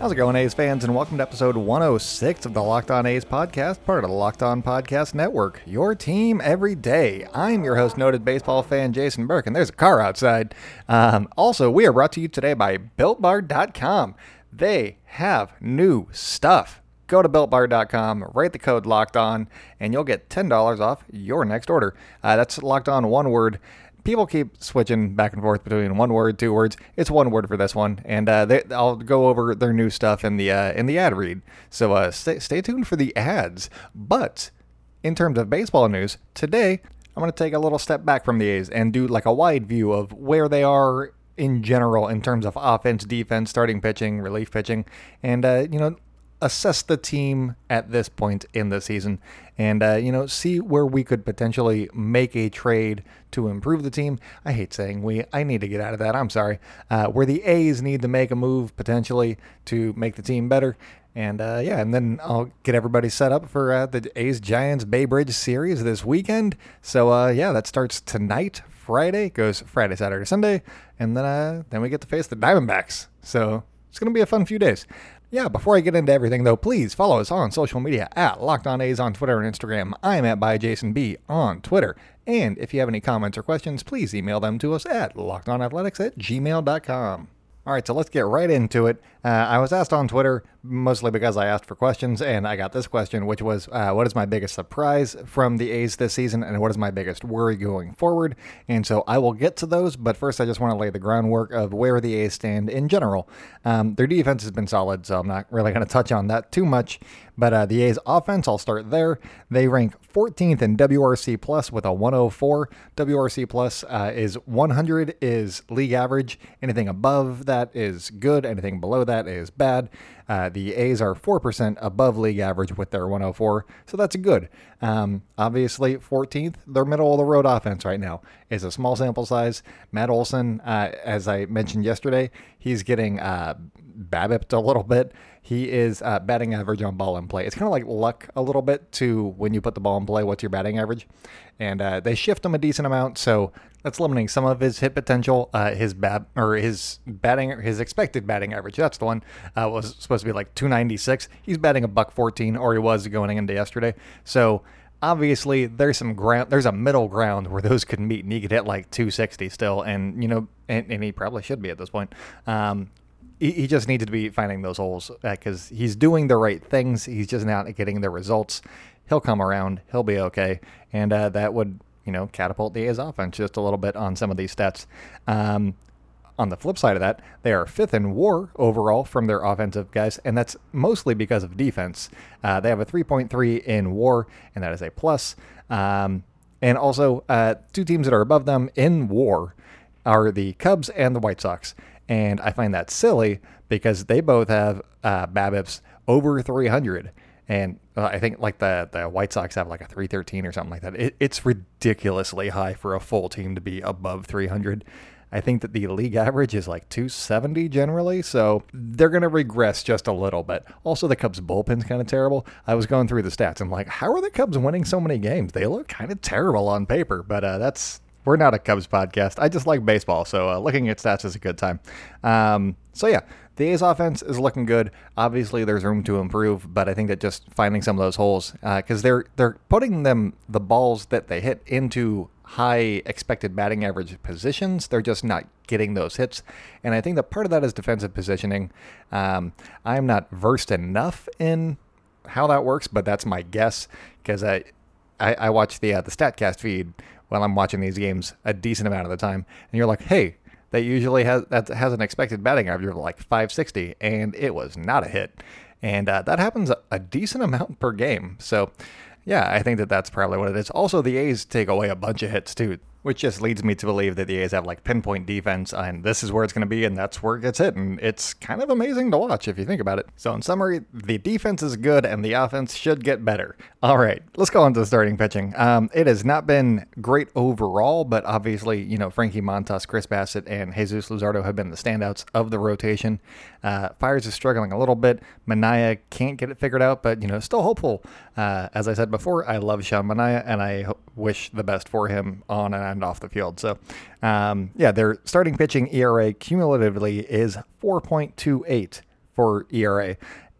How's it going, A's fans, and welcome to episode 106 of the Locked On A's podcast, part of the Locked On Podcast Network. Your team every day. I'm your host, noted baseball fan Jason Burke, and there's a car outside. Um, also, we are brought to you today by BuiltBar.com. They have new stuff. Go to builtbar.com, write the code locked on, and you'll get $10 off your next order. Uh, that's locked on one word people keep switching back and forth between one word, two words. It's one word for this one, and uh, they, I'll go over their new stuff in the uh, in the ad read. So uh, stay stay tuned for the ads. But in terms of baseball news today, I'm going to take a little step back from the A's and do like a wide view of where they are in general in terms of offense, defense, starting pitching, relief pitching, and uh, you know assess the team at this point in the season and uh, you know see where we could potentially make a trade to improve the team. I hate saying we. I need to get out of that. I'm sorry. Uh, where the a's need to make a move potentially to make the team better. And uh, yeah and then i'll get everybody set up for uh, the a's giants bay bridge series this weekend. So uh, yeah that starts tonight friday goes friday saturday sunday and then uh, then we get to face the diamondbacks. So it's to be a fun few days. Yeah, before I get into everything though, please follow us on social media at Locked On A's on Twitter and Instagram. I'm at by Jason B on Twitter. And if you have any comments or questions, please email them to us at lockedonathletics at gmail.com. All right, so let's get right into it. Uh, I was asked on Twitter, mostly because I asked for questions, and I got this question, which was uh, What is my biggest surprise from the A's this season, and what is my biggest worry going forward? And so I will get to those, but first I just want to lay the groundwork of where the A's stand in general. Um, their defense has been solid, so I'm not really going to touch on that too much. But uh, the A's offense, I'll start there. They rank 14th in WRC plus with a 104. WRC plus uh, is 100 is league average. Anything above that is good. Anything below that is bad. Uh, the A's are 4% above league average with their 104, so that's good. Um, obviously, 14th, their middle of the road offense right now is a small sample size. Matt Olson, uh, as I mentioned yesterday, he's getting uh, BABIPed a little bit. He is uh, batting average on ball in play. It's kind of like luck a little bit to when you put the ball in play, what's your batting average? And uh, they shift him a decent amount, so that's limiting some of his hit potential. Uh, his bat or his batting, his expected batting average. That's the one uh, was supposed to be like 296. He's batting a buck 14, or he was going into yesterday. So obviously there's some ground there's a middle ground where those could meet and he could hit like 260 still and you know and, and he probably should be at this point um, he, he just needs to be finding those holes because uh, he's doing the right things. He's just not getting the results. He'll come around. He'll be okay, and uh, that would you know catapult the A's offense just a little bit on some of these stats. Um, on the flip side of that, they are fifth in WAR overall from their offensive guys, and that's mostly because of defense. Uh, they have a 3.3 in WAR, and that is a plus. Um, and also, uh, two teams that are above them in WAR are the Cubs and the White Sox. And I find that silly because they both have uh, BABIPs over 300. And uh, I think like the, the White Sox have like a 313 or something like that. It, it's ridiculously high for a full team to be above 300. I think that the league average is like 270 generally, so they're going to regress just a little bit. Also, the Cubs' bullpen's kind of terrible. I was going through the stats. I'm like, how are the Cubs winning so many games? They look kind of terrible on paper, but uh, that's we're not a Cubs podcast. I just like baseball, so uh, looking at stats is a good time. Um, so yeah, the A's offense is looking good. Obviously, there's room to improve, but I think that just finding some of those holes because uh, they're they're putting them the balls that they hit into high expected batting average positions. They're just not getting those hits, and I think that part of that is defensive positioning. Um, I'm not versed enough in how that works, but that's my guess because I, I I watch the uh, the Statcast feed while I'm watching these games a decent amount of the time, and you're like, hey, that usually has that has an expected batting average of like 560, and it was not a hit, and uh, that happens a, a decent amount per game. So, yeah, I think that that's probably what it is. Also, the A's take away a bunch of hits too which just leads me to believe that the A's have like pinpoint defense, and this is where it's going to be, and that's where it gets hit. And it's kind of amazing to watch if you think about it. So, in summary, the defense is good, and the offense should get better. All right, let's go on to the starting pitching. Um, it has not been great overall, but obviously, you know, Frankie Montas, Chris Bassitt, and Jesus Luzardo have been the standouts of the rotation. Uh, Fiers is struggling a little bit. Manaea can't get it figured out, but, you know, still hopeful. Uh, as I said before, I love Sean Manaea, and I wish the best for him on and off the field. So, um, yeah, their starting pitching ERA cumulatively is 4.28 for ERA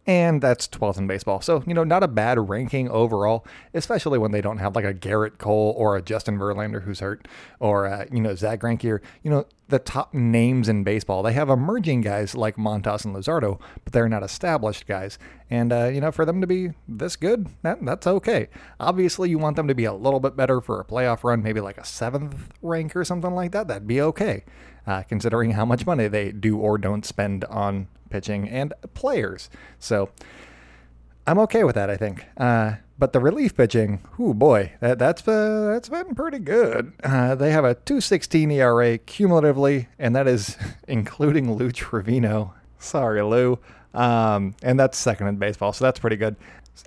and that's 12th in baseball. So, you know, not a bad ranking overall, especially when they don't have like a Gerrit Cole or a Justin Verlander who's hurt or, uh, you know, Zack Greinke or, you know, the top names in baseball. They have emerging guys like Montas and Luzardo, but they're not established guys. And, uh, you know, for them to be this good, that, that's okay. Obviously, you want them to be a little bit better for a playoff run, maybe like a seventh rank or something like that. That'd be okay, uh, considering how much money they do or don't spend on pitching and players. So I'm okay with that, I think. Uh, but the relief pitching, oh boy, that that's uh, that's been pretty good. Uh, they have a 2.16 ERA cumulatively, and that is including Lou Trivino. Sorry, Lou. Um, and that's second in baseball, so that's pretty good.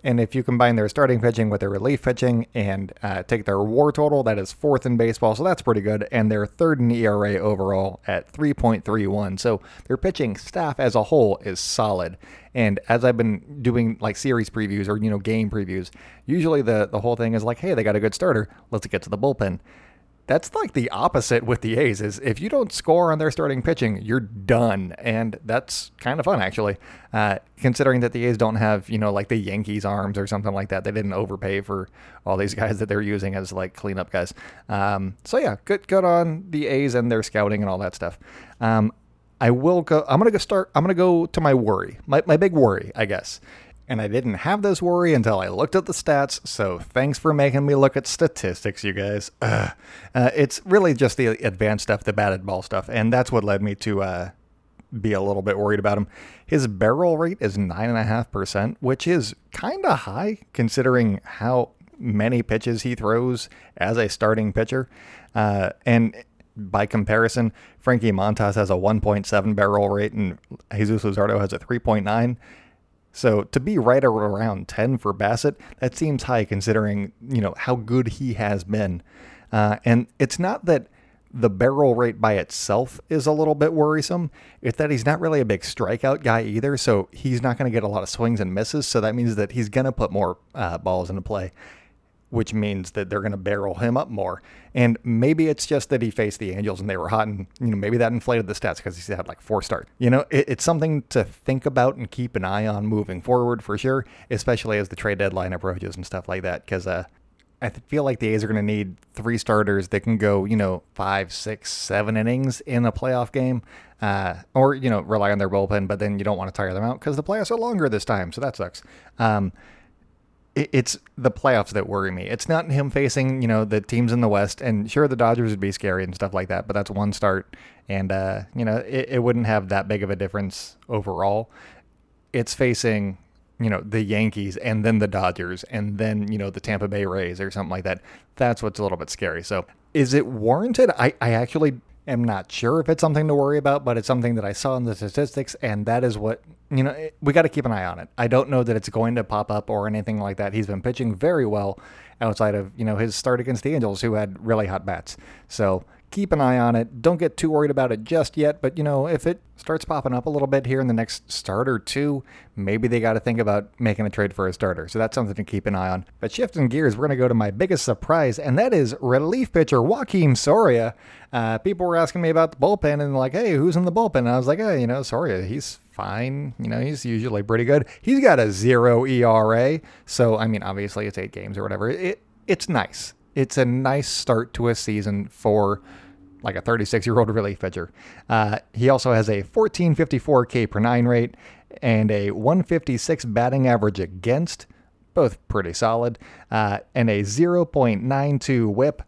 And if you combine their starting pitching with their relief pitching and uh, take their WAR total, that is fourth in baseball, so that's pretty good. And they're third in ERA overall at 3.31. So their pitching staff as a whole is solid. And as I've been doing like series previews or you know game previews, usually the the whole thing is like, hey, they got a good starter. Let's get to the bullpen that's like the opposite with the A's is if you don't score on their starting pitching, you're done. And that's kind of fun actually. Uh, considering that the A's don't have, you know, like the Yankees arms or something like that. They didn't overpay for all these guys that they're using as like cleanup guys. Um, so yeah, good good on the A's and their scouting and all that stuff. Um, I will go I'm gonna go start I'm gonna go to my worry. My my big worry, I guess and I didn't have this worry until I looked at the stats, so thanks for making me look at statistics, you guys. Uh, it's really just the advanced stuff, the batted ball stuff, and that's what led me to uh, be a little bit worried about him. His barrel rate is 9.5%, which is kind of high considering how many pitches he throws as a starting pitcher. Uh, and by comparison, Frankie Montas has a 1.7 barrel rate and Jesus Luzardo has a 3.9. So to be right around 10 for Bassitt, that seems high considering, you know, how good he has been. Uh, and it's not that the barrel rate by itself is a little bit worrisome. It's that he's not really a big strikeout guy either, so he's not going to get a lot of swings and misses. So that means that he's going to put more uh, balls into play which means that they're going to barrel him up more. And maybe it's just that he faced the Angels and they were hot, and you know maybe that inflated the stats because he had like four starts. You know, it, it's something to think about and keep an eye on moving forward for sure, especially as the trade deadline approaches and stuff like that. Because uh, I feel like the A's are going to need three starters that can go, you know, five, six, seven innings in a playoff game, uh, or you know, rely on their bullpen. But then you don't want to tire them out because the playoffs are longer this time, so that sucks. Um, it's the playoffs that worry me. It's not him facing, you know, the teams in the West. And sure, the Dodgers would be scary and stuff like that, but that's one start. And, uh, you know, it, it wouldn't have that big of a difference overall. It's facing, you know, the Yankees and then the Dodgers and then, you know, the Tampa Bay Rays or something like that. That's what's a little bit scary. So is it warranted? I, I actually am not sure if it's something to worry about, but it's something that I saw in the statistics, and that is what you know. We got to keep an eye on it. I don't know that it's going to pop up or anything like that. He's been pitching very well outside of you know his start against the Angels, who had really hot bats. So keep an eye on it. Don't get too worried about it just yet, but you know, if it starts popping up a little bit here in the next start or two, maybe they got to think about making a trade for a starter. So that's something to keep an eye on. But shifting gears, we're going to go to my biggest surprise, and that is relief pitcher Joakim Soria. Uh, people were asking me about the bullpen and like, hey, who's in the bullpen? And I was like, hey, you know, Soria, he's fine. You know, he's usually pretty good. He's got a zero ERA. So, I mean, obviously it's eight games or whatever. It, it's nice. It's a nice start to a season for like a 36 year old relief pitcher. Uh, he also has a 1454 K per nine rate and a 156 batting average against, both pretty solid, uh, and a 0.92 whip.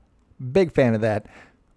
Big fan of that.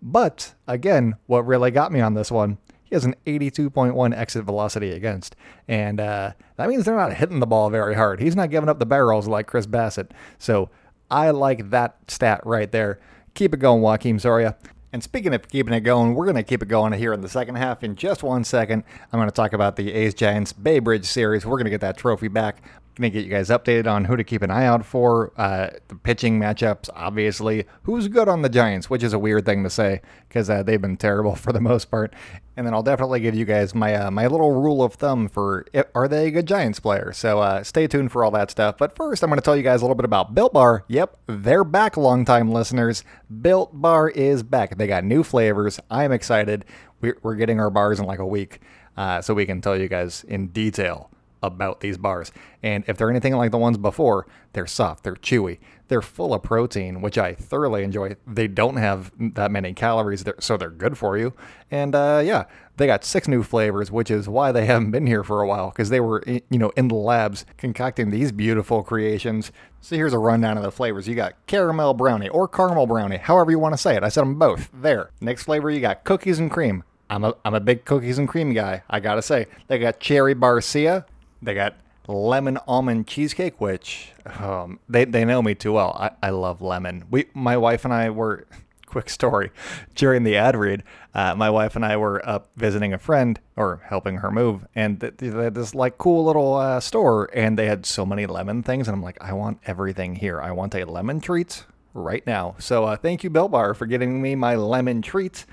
But again, what really got me on this one, he has an 82.1 exit velocity against. And uh, that means they're not hitting the ball very hard. He's not giving up the barrels like Chris Bassitt. So I like that stat right there. Keep it going, Joakim Soria. And speaking of keeping it going, we're going to keep it going here in the second half. In just one second, I'm going to talk about the A's Giants Bay Bridge series. We're going to get that trophy back. Going to get you guys updated on who to keep an eye out for, uh, the pitching matchups, obviously. Who's good on the Giants, which is a weird thing to say because uh, they've been terrible for the most part. And then I'll definitely give you guys my uh, my little rule of thumb for are they a good Giants player. So uh, stay tuned for all that stuff. But first, I'm going to tell you guys a little bit about Built Bar. Yep, they're back, longtime listeners. Built Bar is back. They got new flavors. I'm excited. We're, we're getting our bars in like a week. uh, so we can tell you guys in detail about these bars. And if they're anything like the ones before, they're soft, they're chewy, they're full of protein, which I thoroughly enjoy. They don't have that many calories, so they're good for you. And uh, yeah, they got six new flavors, which is why they haven't been here for a while because they were, you know, in the labs concocting these beautiful creations. So here's a rundown of the flavors. You got caramel brownie or caramel brownie, however you want to say it. I said them both. There. Next flavor, you got cookies and cream. I'm a, I'm a big cookies and cream guy. I gotta say, they got cherry barcia, they got lemon almond cheesecake, which um, they they know me too well. I, I love lemon. We my wife and I were quick story during the ad read. Uh, my wife and I were up visiting a friend or helping her move, and they had this like cool little uh, store, and they had so many lemon things, and I'm like, I want everything here. I want a lemon treat right now. So uh, thank you, Built Bar, for getting me my lemon treat.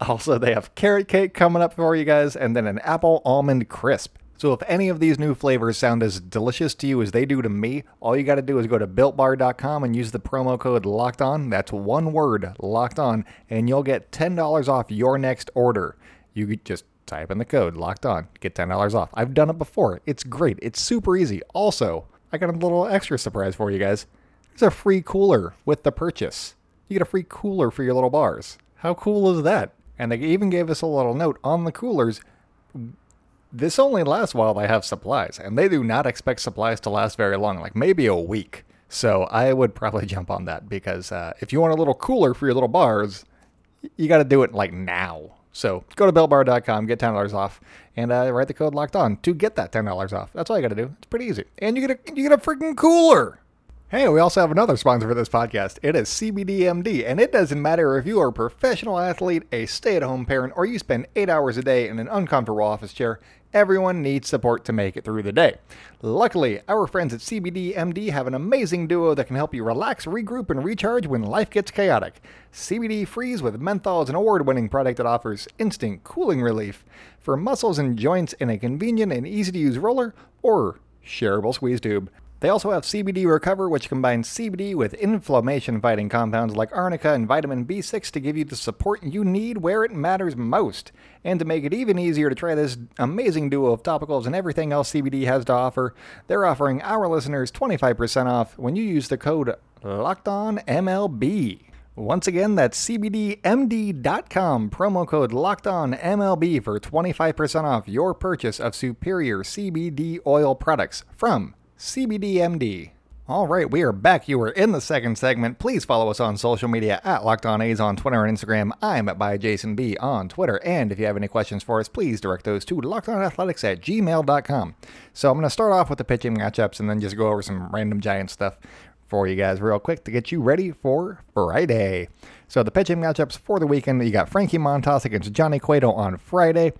Also, they have carrot cake coming up for you guys, and then an apple almond crisp. So if any of these new flavors sound as delicious to you as they do to me, all you got to do is go to builtbar.com and use the promo code locked on. That's one word, locked on, and you'll get $10 off your next order. You just type in the code locked on, get $10 off. I've done it before. It's great. It's super easy. Also, I got a little extra surprise for you guys. There's a free cooler with the purchase. You get a free cooler for your little bars. How cool is that? And they even gave us a little note on the coolers this only lasts while they have supplies, and they do not expect supplies to last very long, like maybe a week. So I would probably jump on that because uh, if you want a little cooler for your little bars, you got to do it like now. So go to builtbar.com, get $10 off, and uh, write the code locked on to get that $10 off. That's all you got to do. It's pretty easy. And you get a, you get a freaking cooler. Hey, we also have another sponsor for this podcast. It is CBDMD, and it doesn't matter if you are a professional athlete, a stay at home parent, or you spend eight hours a day in an uncomfortable office chair. Everyone needs support to make it through the day. Luckily, our friends at CBDMD have an amazing duo that can help you relax, regroup, and recharge when life gets chaotic. CBD Freeze with menthol is an award winning product that offers instant cooling relief for muscles and joints in a convenient and easy to use roller or shareable squeeze tube. They also have CBD Recover, which combines CBD with inflammation fighting compounds like arnica and vitamin B6 to give you the support you need where it matters most. And to make it even easier to try this amazing duo of topicals and everything else CBD has to offer, they're offering our listeners 25% off when you use the code LOCKEDONMLB. Once again, that's CBDMD.com, promo code LOCKEDONMLB for 25% off your purchase of superior CBD oil products from CBDMD. All right, we are back. You are in the second segment. Please follow us on social media at Locked On A's on Twitter and Instagram. I'm at by Jason B on Twitter. And if you have any questions for us, please direct those to lockedonathletics at gmail.com. So I'm going to start off with the pitching matchups and then just go over some random giant stuff for you guys real quick to get you ready for Friday. So the pitching matchups for the weekend, you got Frankie Montas against Johnny Cueto on Friday.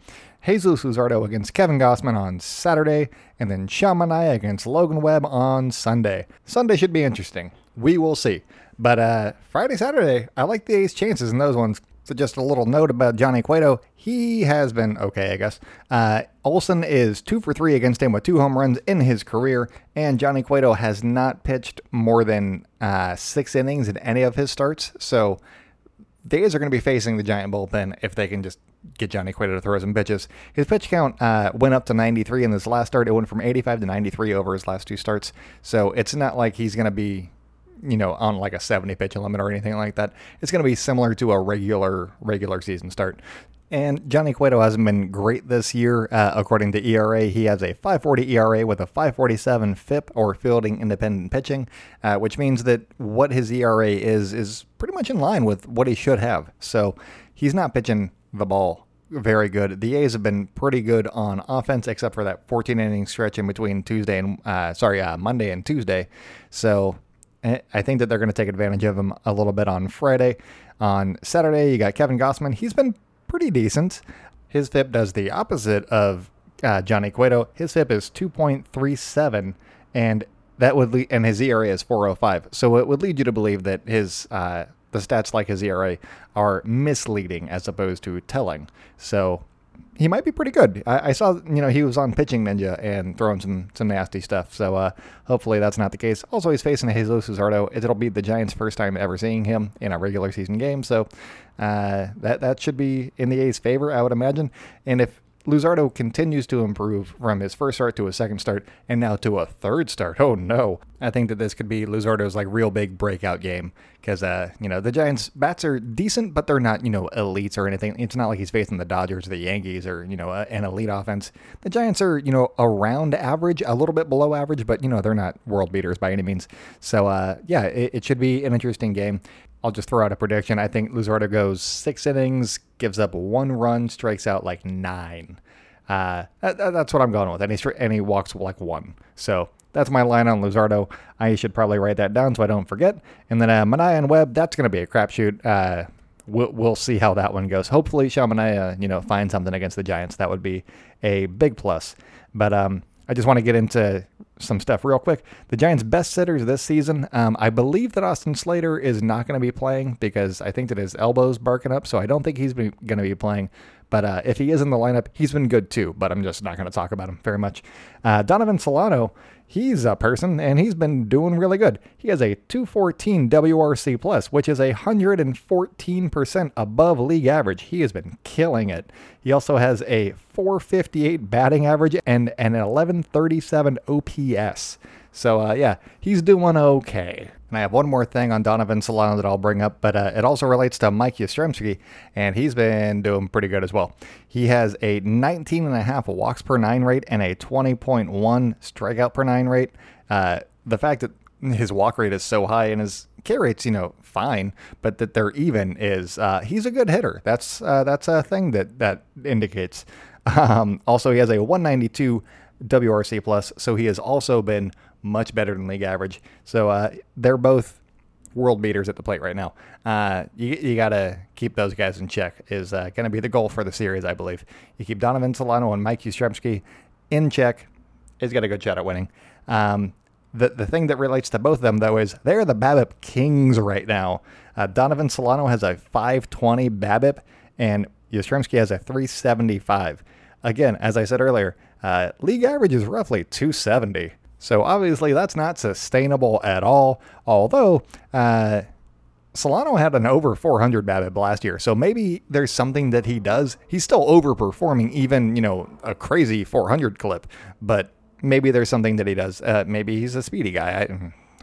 Jesus Luzardo against Kevin Gausman on Saturday, and then Sean Manaea against Logan Webb on Sunday. Sunday should be interesting. We will see. But uh, Friday, Saturday, I like the A's chances in those ones. So just a little note about Johnny Cueto. He has been okay, I guess. Uh, Olson is two for three against him with two home runs in his career, and Johnny Cueto has not pitched more than uh, six innings in any of his starts. So the A's are going to be facing the Giant bullpen if they can just get Johnny Cueto to throw some pitches. His pitch count uh, went up to 93 in this last start. It went from 85 to 93 over his last two starts. So it's not like he's going to be, you know, on like a 70 pitch limit or anything like that. It's going to be similar to a regular regular season start. And Johnny Cueto hasn't been great this year. Uh, according to ERA, he has a 540 ERA with a 547 FIP or fielding independent pitching, uh, which means that what his ERA is is pretty much in line with what he should have. So he's not pitching the ball very good. The A's have been pretty good on offense, except for that 14 inning stretch in between Tuesday and uh, sorry uh, Monday and Tuesday. So I think that they're going to take advantage of him a little bit on Friday. On Saturday, you got Kevin Gausman. He's been pretty decent. His FIP does the opposite of uh, Johnny Cueto. His FIP is 2.37, and that would lead, and his ERA is 405. So it would lead you to believe that his uh, the stats like his ERA are misleading as opposed to telling. So he might be pretty good. I, I, saw, you know, he was on Pitching Ninja and throwing some some nasty stuff. So uh, hopefully that's not the case. Also, he's facing Jesus Luzardo. It'll be the Giants' first time ever seeing him in a regular season game. So uh, that that should be in the A's favor, I would imagine. And if Luzardo continues to improve from his first start to a second start and now to a third start. Oh no. I think that this could be Luzardo's like real big breakout game because, uh, you know, the Giants' bats are decent, but they're not, you know, elites or anything. It's not like he's facing the Dodgers or the Yankees or, you know, an elite offense. The Giants are, you know, around average, a little bit below average, but, you know, they're not world beaters by any means. So, uh, yeah, it, it should be an interesting game. I'll just throw out a prediction. I think Luzardo goes six innings, gives up one run, strikes out like nine. Uh, that, that's what I'm going with. And he, and he walks like one. So that's my line on Luzardo. I should probably write that down so I don't forget. And then uh, Manaea and Webb, that's going to be a crapshoot. Uh, we'll, we'll see how that one goes. Hopefully, Sean Manaea, you know, finds something against the Giants. That would be a big plus. But um, I just want to get into some stuff real quick. The Giants' best sitters this season, um, I believe that Austin Slater is not going to be playing because I think that his elbow's barking up, so I don't think he's going to be playing. But uh, if he is in the lineup, he's been good too. But I'm just not going to talk about him very much. Uh, Donovan Solano, he's a person, and he's been doing really good. He has a 214 WRC plus, which is a 114% above league average. He has been killing it. He also has a 458 batting average and an 1137 OPS. So uh, yeah, he's doing okay. And I have one more thing on Donovan Solano that I'll bring up, but uh, it also relates to Mike Yastrzemski, and he's been doing pretty good as well. He has a 19 and a half walks per nine rate and a 20.1 strikeout per nine rate. Uh, the fact that his walk rate is so high and his K rate's you know fine, but that they're even is uh, he's a good hitter. That's uh, that's a thing that that indicates. Um, also, he has a 192 WRC plus, so he has also been much better than league average. So uh, they're both world beaters at the plate right now. Uh, you you got to keep those guys in check. Is uh, going to be the goal for the series, I believe. You keep Donovan Solano and Mike Yastrzemski in check. He's got a good shot at winning. Um, the the thing that relates to both of them though is they're the BABIP kings right now. Uh, Donovan Solano has a 520 BABIP and Yastrzemski has a 375. Again, as I said earlier, uh, league average is roughly 270. So obviously that's not sustainable at all. Although uh, Solano had an over 400 BABIP last year, so maybe there's something that he does. He's still overperforming even you know a crazy 400 clip, but maybe there's something that he does. Uh, maybe he's a speedy guy.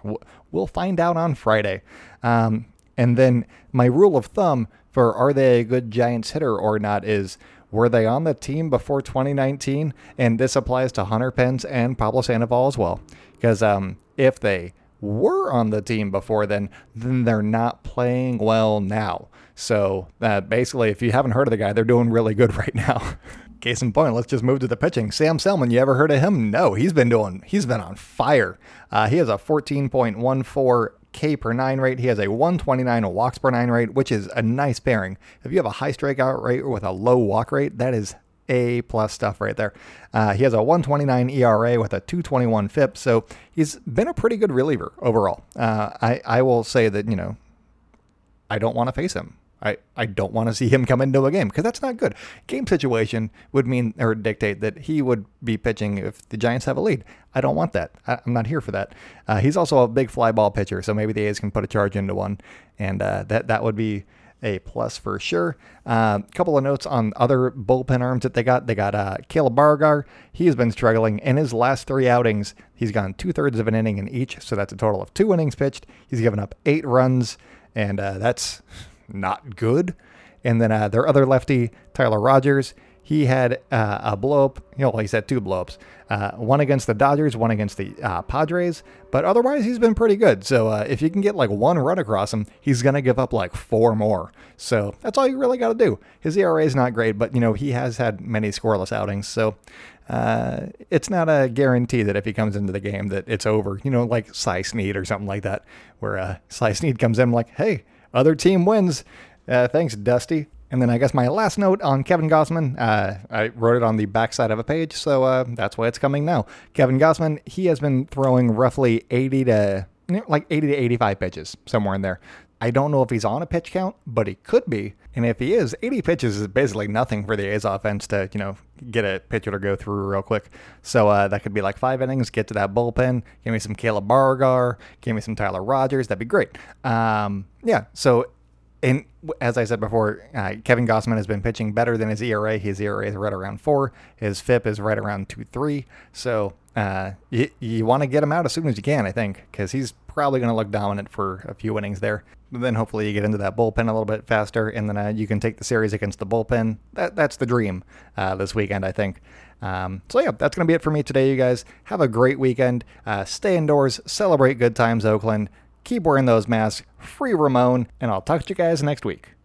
I, we'll find out on Friday. Um, and then my rule of thumb for are they a good Giants hitter or not is were they on the team before 2019? And this applies to Hunter Pence and Pablo Sandoval as well. Because um, if they were on the team before then, then they're not playing well now. So uh, basically, if you haven't heard of the guy, they're doing really good right now. Case in point, let's just move to the pitching. Sam Selman, you ever heard of him? No, he's been doing, he's been on fire. Uh, he has a 14.14 K per nine rate. He has a 129 walks per nine rate, which is a nice pairing. If you have a high strikeout rate with a low walk rate, that is a plus stuff right there. Uh, he has a 129 ERA with a 221 FIP, so he's been a pretty good reliever overall. Uh, I I will say that you know I don't want to face him. I, I don't want to see him come into a game because that's not good. Game situation would mean or dictate that he would be pitching if the Giants have a lead. I don't want that. I, am not here for that. Uh, he's also a big fly ball pitcher, so maybe the A's can put a charge into one, and uh, that that would be a plus for sure. A uh, couple of notes on other bullpen arms that they got. They got uh, Caleb Baragar. He has been struggling. In his last three outings, he's gone two thirds of an inning in each, so that's a total of two innings pitched. He's given up eight runs, and uh, that's not good. And then uh, their other lefty, Tyler Rogers, he had uh, a blowup. You know, he's had two blowups. Uh, one against the Dodgers, one against the uh, Padres. But otherwise, he's been pretty good. So uh, if you can get like one run across him, he's gonna give up like four more. So that's all you really got to do. His ERA is not great, but you know he has had many scoreless outings. So uh, it's not a guarantee that if he comes into the game that it's over. You know, like Cy Sneed or something like that, where uh, Sneed comes in like, hey other team wins. Uh, thanks, Dusty. And then I guess my last note on Kevin Gausman, uh, I wrote it on the backside of a page, so uh, that's why it's coming now. Kevin Gausman, he has been throwing roughly 80 to like 80 to 85 pitches, somewhere in there. I don't know if he's on a pitch count, but he could be. And if he is, 80 pitches is basically nothing for the A's offense to, you know, get a pitcher to go through real quick. So uh, that could be like five innings, get to that bullpen, give me some Caleb Baragar, give me some Tyler Rogers. That'd be great. Um, yeah. So, and as I said before, uh, Kevin Gausman has been pitching better than his ERA. His ERA is right around four. His FIP is right around two three. So uh, you, you want to get him out as soon as you can, I think, because he's probably going to look dominant for a few innings there. Then hopefully you get into that bullpen a little bit faster, and then uh, you can take the series against the bullpen. That that's the dream uh, this weekend, I think. Um, so yeah, that's gonna be it for me today, you guys. Have a great weekend. Uh, stay indoors, celebrate good times, Oakland. Keep wearing those masks. Free Ramon, and I'll talk to you guys next week.